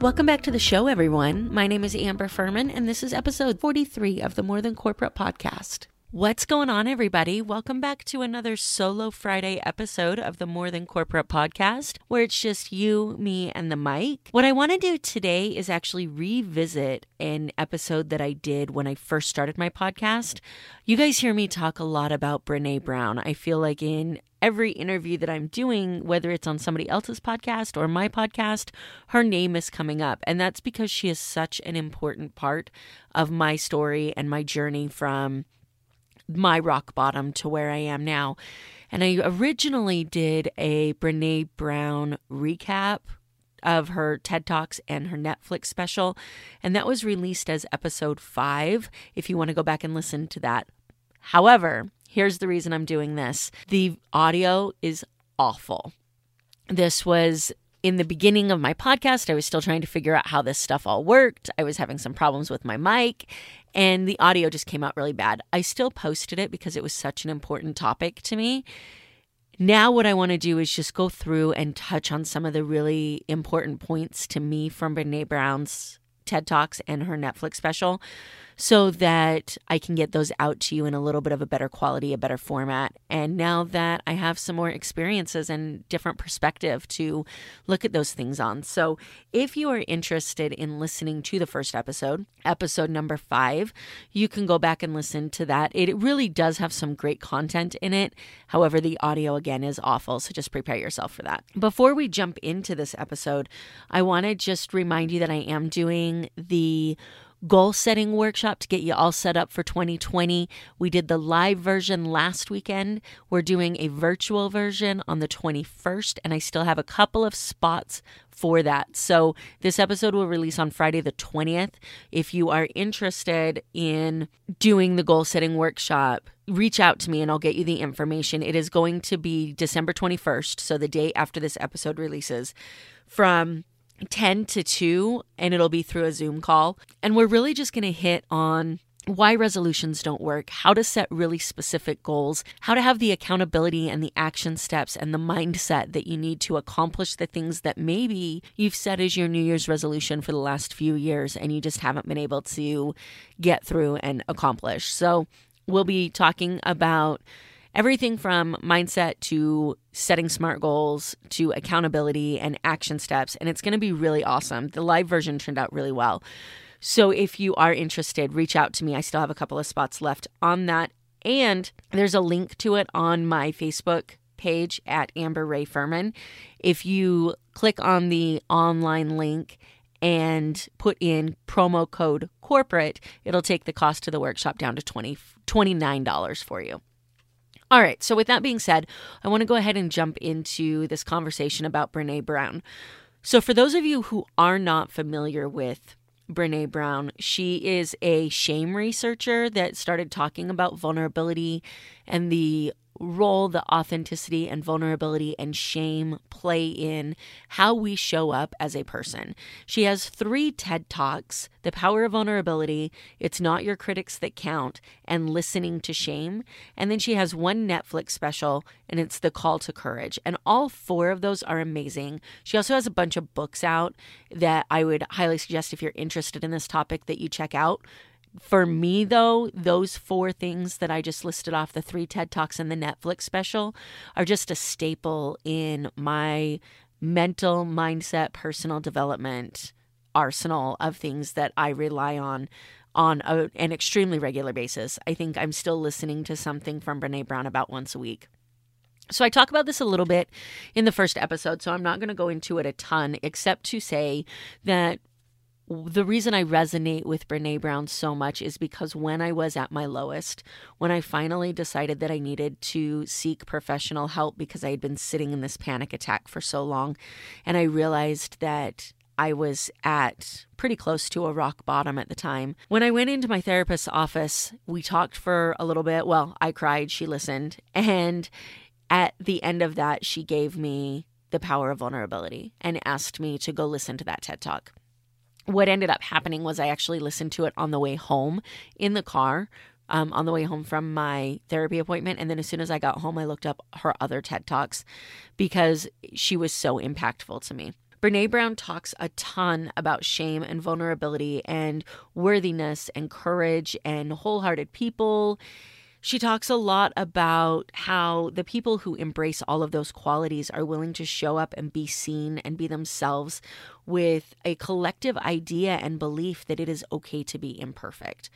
Welcome back to the show, everyone. My name is Amber Furman, and this is episode 43 of the More Than Corporate podcast. What's going on, everybody? Welcome back to another solo Friday episode of the More Than Corporate podcast, where it's just you, me, and the mic. What I want to do today is actually revisit an episode that I did when I first started my podcast. You guys hear me talk a lot about Brene Brown. I feel like in every interview that I'm doing, whether it's on somebody else's podcast or my podcast, her name is coming up. And that's because she is such an important part of my story and my journey from my rock bottom to where I am now. And I originally did a Brene Brown recap of her TED Talks and her Netflix special, and that was released as episode five. If you want to go back and listen to that. However, here's the reason I'm doing this the audio is awful. This was in the beginning of my podcast, I was still trying to figure out how this stuff all worked. I was having some problems with my mic, and the audio just came out really bad. I still posted it because it was such an important topic to me. Now, what I want to do is just go through and touch on some of the really important points to me from Brene Brown's TED Talks and her Netflix special so that I can get those out to you in a little bit of a better quality, a better format. And now that I have some more experiences and different perspective to look at those things on. So if you are interested in listening to the first episode, episode number five, you can go back and listen to that. It really does have some great content in it. However, the audio again is awful. So just prepare yourself for that. Before we jump into this episode, I want to just remind you that I am doing the goal setting workshop to get you all set up for 2020. We did the live version last weekend. We're doing a virtual version on the 21st, and I still have a couple of spots for that. So this episode will release on Friday the 20th. If you are interested in doing the goal setting workshop, reach out to me and I'll get you the information. It is going to be December 21st, so the day after this episode releases, from 10 to 2 and it'll be through a Zoom call. And we're really just going to hit on why resolutions don't work, how to set really specific goals, how to have the accountability and the action steps and the mindset that you need to accomplish the things that maybe you've set as your New Year's resolution for the last few years and you just haven't been able to get through and accomplish. So, we'll be talking about everything from mindset to setting smart goals to accountability and action steps. And it's going to be really awesome. The live version turned out really well. So if you are interested, reach out to me. I still have a couple of spots left on that. And there's a link to it on my Facebook page at Amber Ray Furman. If you click on the online link and put in promo code corporate, it'll take the cost of the workshop down to 20, $29 for you. All right, so with that being said, I want to go ahead and jump into this conversation about Brene Brown. So, for those of you who are not familiar with Brene Brown, she is a shame researcher that started talking about vulnerability and the role the authenticity and vulnerability and shame play in how we show up as a person. She has three TED Talks The Power of Vulnerability, It's Not Your Critics That Count, and Listening to Shame. And then she has one Netflix special, and it's The Call to Courage. And all four of those are amazing. She also has a bunch of books out that I would highly suggest if you're interested in this topic that you check out. For me, though, those four things that I just listed off the three TED Talks and the Netflix special are just a staple in my mental mindset, personal development arsenal of things that I rely on on a, an extremely regular basis. I think I'm still listening to something from Brene Brown about once a week. So I talk about this a little bit in the first episode, so I'm not going to go into it a ton, except to say that the reason I resonate with Brene Brown so much is because when I was at my lowest, when I finally decided that I needed to seek professional help because I had been sitting in this panic attack for so long, and I realized that I was at pretty close to a rock bottom at the time. When I went into my therapist's office, we talked for a little bit. Well, I cried, she listened. And at the end of that, she gave me the power of vulnerability and asked me to go listen to that TED Talk. What ended up happening was I actually listened to it on the way home in the car um, on the way home from my therapy appointment. And then as soon as I got home, I looked up her other TED Talks because she was so impactful to me. Brene Brown talks a ton about shame and vulnerability and worthiness and courage and wholehearted people. She talks a lot about how the people who embrace all of those qualities are willing to show up and be seen and be themselves with a collective idea and belief that it is okay to be imperfect.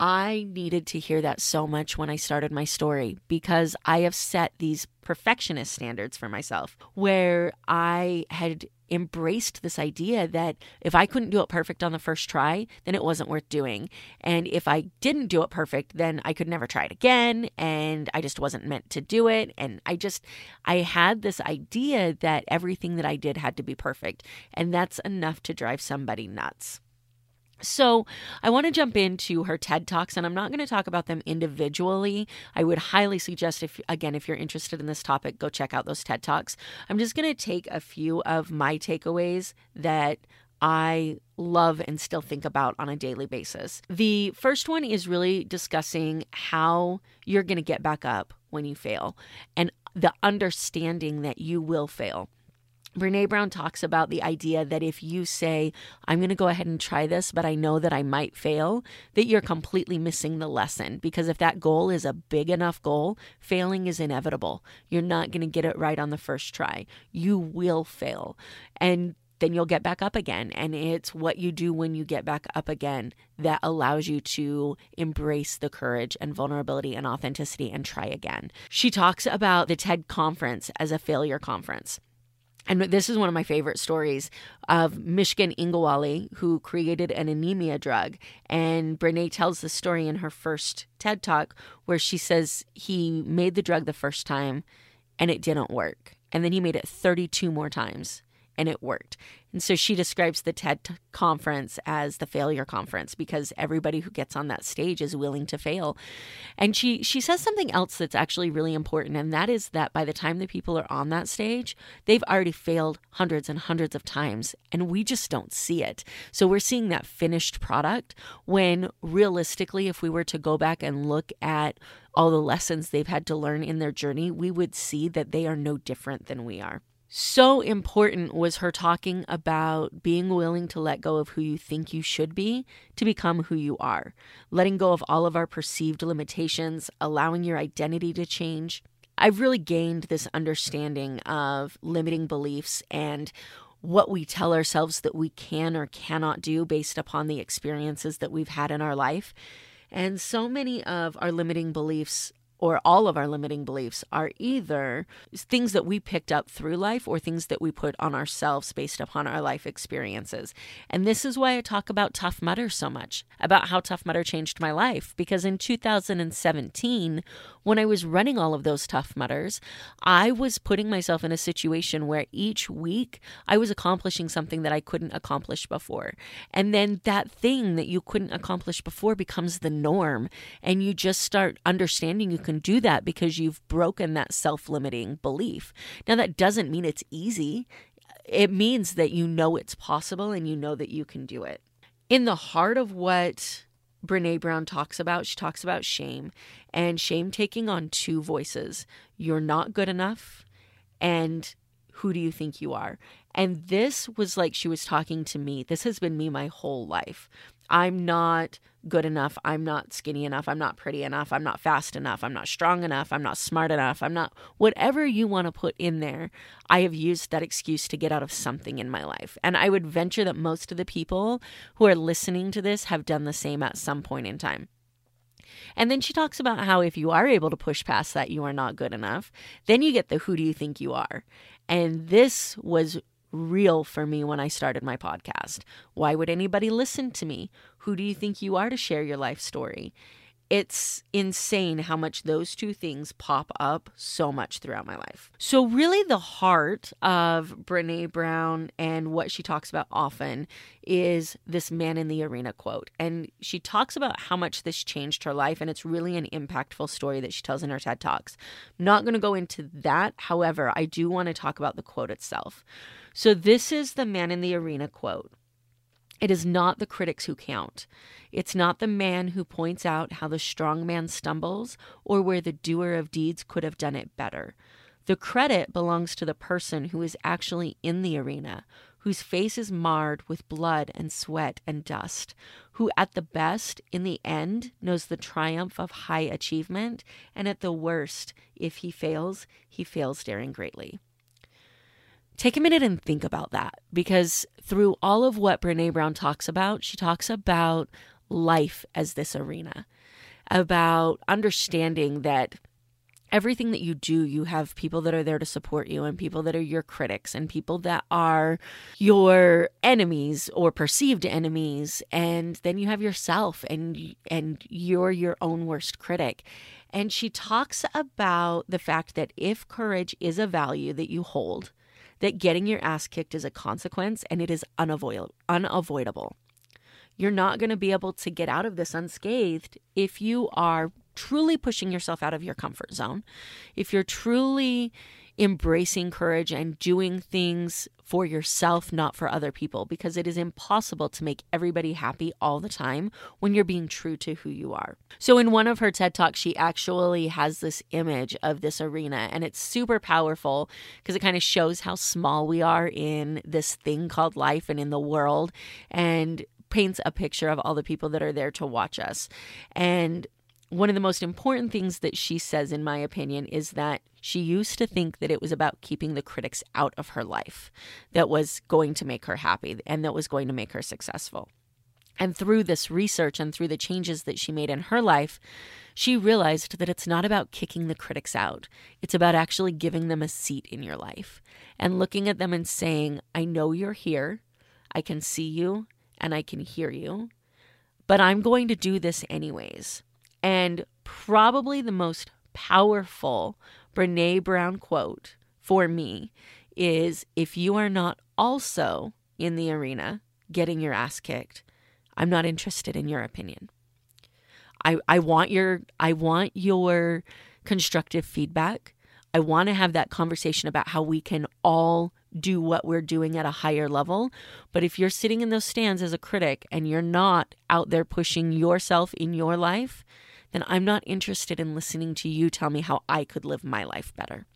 I needed to hear that so much when I started my story because I have set these perfectionist standards for myself where I had embraced this idea that if I couldn't do it perfect on the first try, then it wasn't worth doing. And if I didn't do it perfect, then I could never try it again. And I just wasn't meant to do it. And I just, I had this idea that everything that I did had to be perfect. And that's enough to drive somebody nuts. So, I want to jump into her TED Talks, and I'm not going to talk about them individually. I would highly suggest, if again, if you're interested in this topic, go check out those TED Talks. I'm just going to take a few of my takeaways that I love and still think about on a daily basis. The first one is really discussing how you're going to get back up when you fail and the understanding that you will fail. Brene Brown talks about the idea that if you say, I'm going to go ahead and try this, but I know that I might fail, that you're completely missing the lesson. Because if that goal is a big enough goal, failing is inevitable. You're not going to get it right on the first try. You will fail. And then you'll get back up again. And it's what you do when you get back up again that allows you to embrace the courage and vulnerability and authenticity and try again. She talks about the TED conference as a failure conference. And this is one of my favorite stories of Michigan Ingawali, who created an anemia drug. And Brene tells the story in her first TED Talk where she says he made the drug the first time and it didn't work. And then he made it 32 more times and it worked. And so she describes the TED conference as the failure conference because everybody who gets on that stage is willing to fail. And she she says something else that's actually really important and that is that by the time the people are on that stage, they've already failed hundreds and hundreds of times and we just don't see it. So we're seeing that finished product when realistically if we were to go back and look at all the lessons they've had to learn in their journey, we would see that they are no different than we are so important was her talking about being willing to let go of who you think you should be to become who you are, letting go of all of our perceived limitations, allowing your identity to change. I've really gained this understanding of limiting beliefs and what we tell ourselves that we can or cannot do based upon the experiences that we've had in our life. And so many of our limiting beliefs or all of our limiting beliefs are either things that we picked up through life or things that we put on ourselves based upon our life experiences. And this is why I talk about Tough Mudder so much, about how Tough Mudder changed my life. Because in 2017, when I was running all of those Tough Mudders, I was putting myself in a situation where each week I was accomplishing something that I couldn't accomplish before. And then that thing that you couldn't accomplish before becomes the norm. And you just start understanding you can do that because you've broken that self limiting belief. Now, that doesn't mean it's easy, it means that you know it's possible and you know that you can do it. In the heart of what Brene Brown talks about, she talks about shame and shame taking on two voices. You're not good enough and who do you think you are? And this was like she was talking to me. This has been me my whole life. I'm not good enough. I'm not skinny enough. I'm not pretty enough. I'm not fast enough. I'm not strong enough. I'm not smart enough. I'm not whatever you want to put in there. I have used that excuse to get out of something in my life. And I would venture that most of the people who are listening to this have done the same at some point in time. And then she talks about how if you are able to push past that, you are not good enough. Then you get the who do you think you are? And this was real for me when I started my podcast. Why would anybody listen to me? Who do you think you are to share your life story? It's insane how much those two things pop up so much throughout my life. So, really, the heart of Brene Brown and what she talks about often is this man in the arena quote. And she talks about how much this changed her life. And it's really an impactful story that she tells in her TED Talks. I'm not going to go into that. However, I do want to talk about the quote itself. So, this is the man in the arena quote. It is not the critics who count. It's not the man who points out how the strong man stumbles or where the doer of deeds could have done it better. The credit belongs to the person who is actually in the arena, whose face is marred with blood and sweat and dust, who at the best, in the end, knows the triumph of high achievement, and at the worst, if he fails, he fails daring greatly. Take a minute and think about that because through all of what Brene Brown talks about, she talks about life as this arena, about understanding that everything that you do, you have people that are there to support you and people that are your critics and people that are your enemies or perceived enemies and then you have yourself and and you're your own worst critic. And she talks about the fact that if courage is a value that you hold, that getting your ass kicked is a consequence and it is unavoidable. You're not going to be able to get out of this unscathed if you are truly pushing yourself out of your comfort zone, if you're truly embracing courage and doing things for yourself, not for other people, because it is impossible to make everybody happy all the time when you're being true to who you are. So, in one of her TED Talks, she actually has this image of this arena, and it's super powerful because it kind of shows how small we are in this thing called life and in the world, and paints a picture of all the people that are there to watch us. And one of the most important things that she says, in my opinion, is that she used to think that it was about keeping the critics out of her life that was going to make her happy and that was going to make her successful. And through this research and through the changes that she made in her life, she realized that it's not about kicking the critics out. It's about actually giving them a seat in your life and looking at them and saying, I know you're here, I can see you, and I can hear you, but I'm going to do this anyways. And probably the most powerful Brene Brown quote for me is if you are not also in the arena getting your ass kicked, I'm not interested in your opinion. I, I want your I want your constructive feedback. I want to have that conversation about how we can all do what we're doing at a higher level. But if you're sitting in those stands as a critic and you're not out there pushing yourself in your life, then I'm not interested in listening to you tell me how I could live my life better.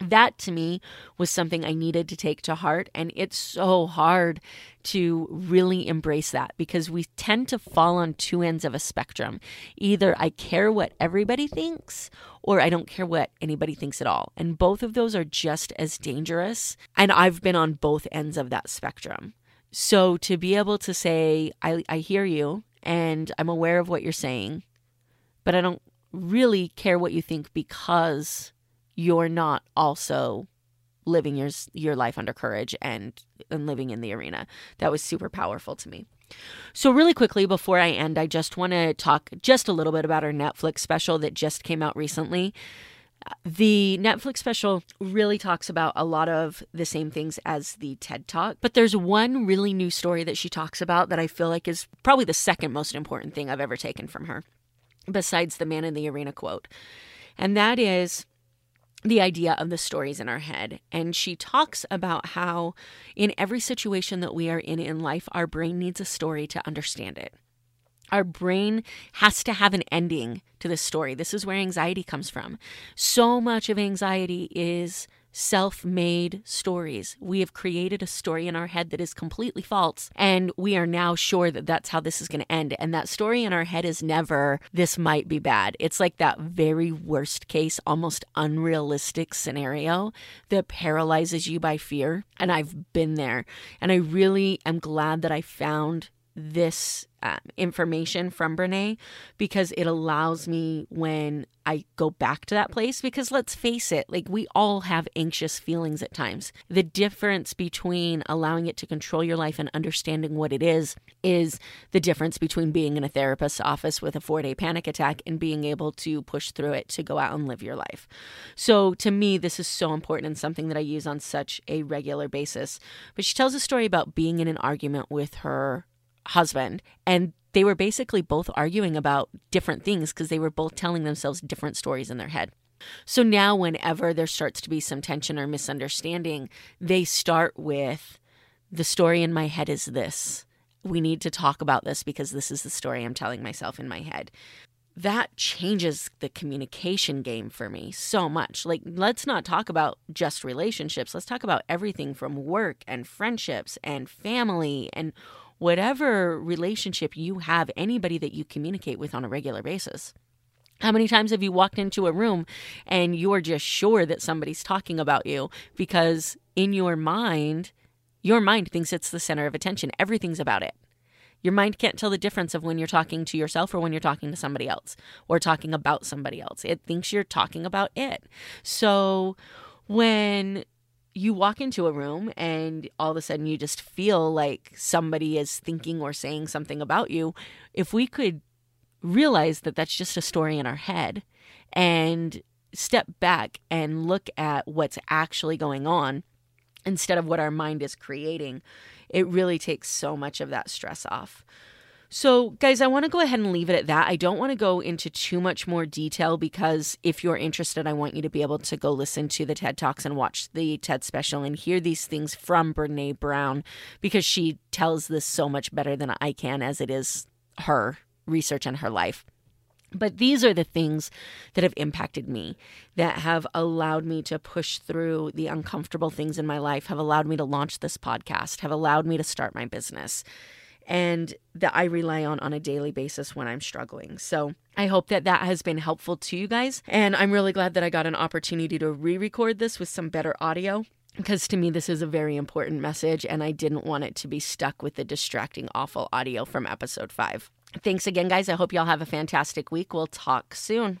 That to me was something I needed to take to heart. And it's so hard to really embrace that because we tend to fall on two ends of a spectrum. Either I care what everybody thinks, or I don't care what anybody thinks at all. And both of those are just as dangerous. And I've been on both ends of that spectrum. So to be able to say, I, I hear you and I'm aware of what you're saying, but I don't really care what you think because you're not also living your your life under courage and and living in the arena. That was super powerful to me. So really quickly before I end, I just want to talk just a little bit about our Netflix special that just came out recently. The Netflix special really talks about a lot of the same things as the TED Talk, but there's one really new story that she talks about that I feel like is probably the second most important thing I've ever taken from her besides the man in the arena quote. And that is the idea of the stories in our head. And she talks about how, in every situation that we are in in life, our brain needs a story to understand it. Our brain has to have an ending to the story. This is where anxiety comes from. So much of anxiety is self made stories. We have created a story in our head that is completely false, and we are now sure that that's how this is going to end. And that story in our head is never, this might be bad. It's like that very worst case, almost unrealistic scenario that paralyzes you by fear. And I've been there. And I really am glad that I found this um, information from Brene because it allows me when I go back to that place. Because let's face it, like we all have anxious feelings at times. The difference between allowing it to control your life and understanding what it is is the difference between being in a therapist's office with a four day panic attack and being able to push through it to go out and live your life. So to me, this is so important and something that I use on such a regular basis. But she tells a story about being in an argument with her husband and they were basically both arguing about different things because they were both telling themselves different stories in their head. So now, whenever there starts to be some tension or misunderstanding, they start with the story in my head is this. We need to talk about this because this is the story I'm telling myself in my head. That changes the communication game for me so much. Like, let's not talk about just relationships. Let's talk about everything from work and friendships and family and whatever relationship you have, anybody that you communicate with on a regular basis. How many times have you walked into a room and you're just sure that somebody's talking about you because in your mind, your mind thinks it's the center of attention. Everything's about it. Your mind can't tell the difference of when you're talking to yourself or when you're talking to somebody else or talking about somebody else. It thinks you're talking about it. So when you walk into a room and all of a sudden you just feel like somebody is thinking or saying something about you, if we could realize that that's just a story in our head and step back and look at what's actually going on instead of what our mind is creating, it really takes so much of that stress off. So, guys, I want to go ahead and leave it at that. I don't want to go into too much more detail because if you're interested, I want you to be able to go listen to the TED Talks and watch the TED special and hear these things from Brene Brown because she tells this so much better than I can, as it is her research and her life. But these are the things that have impacted me, that have allowed me to push through the uncomfortable things in my life, have allowed me to launch this podcast, have allowed me to start my business and that I rely on on a daily basis when I'm struggling. So I hope that that has been helpful to you guys. And I'm really glad that I got an opportunity to re record this with some better audio because to me, this is a very important message, and I didn't want it to be stuck with the distracting, awful audio from episode five. Thanks again, guys. I hope y'all have a fantastic week. We'll talk soon.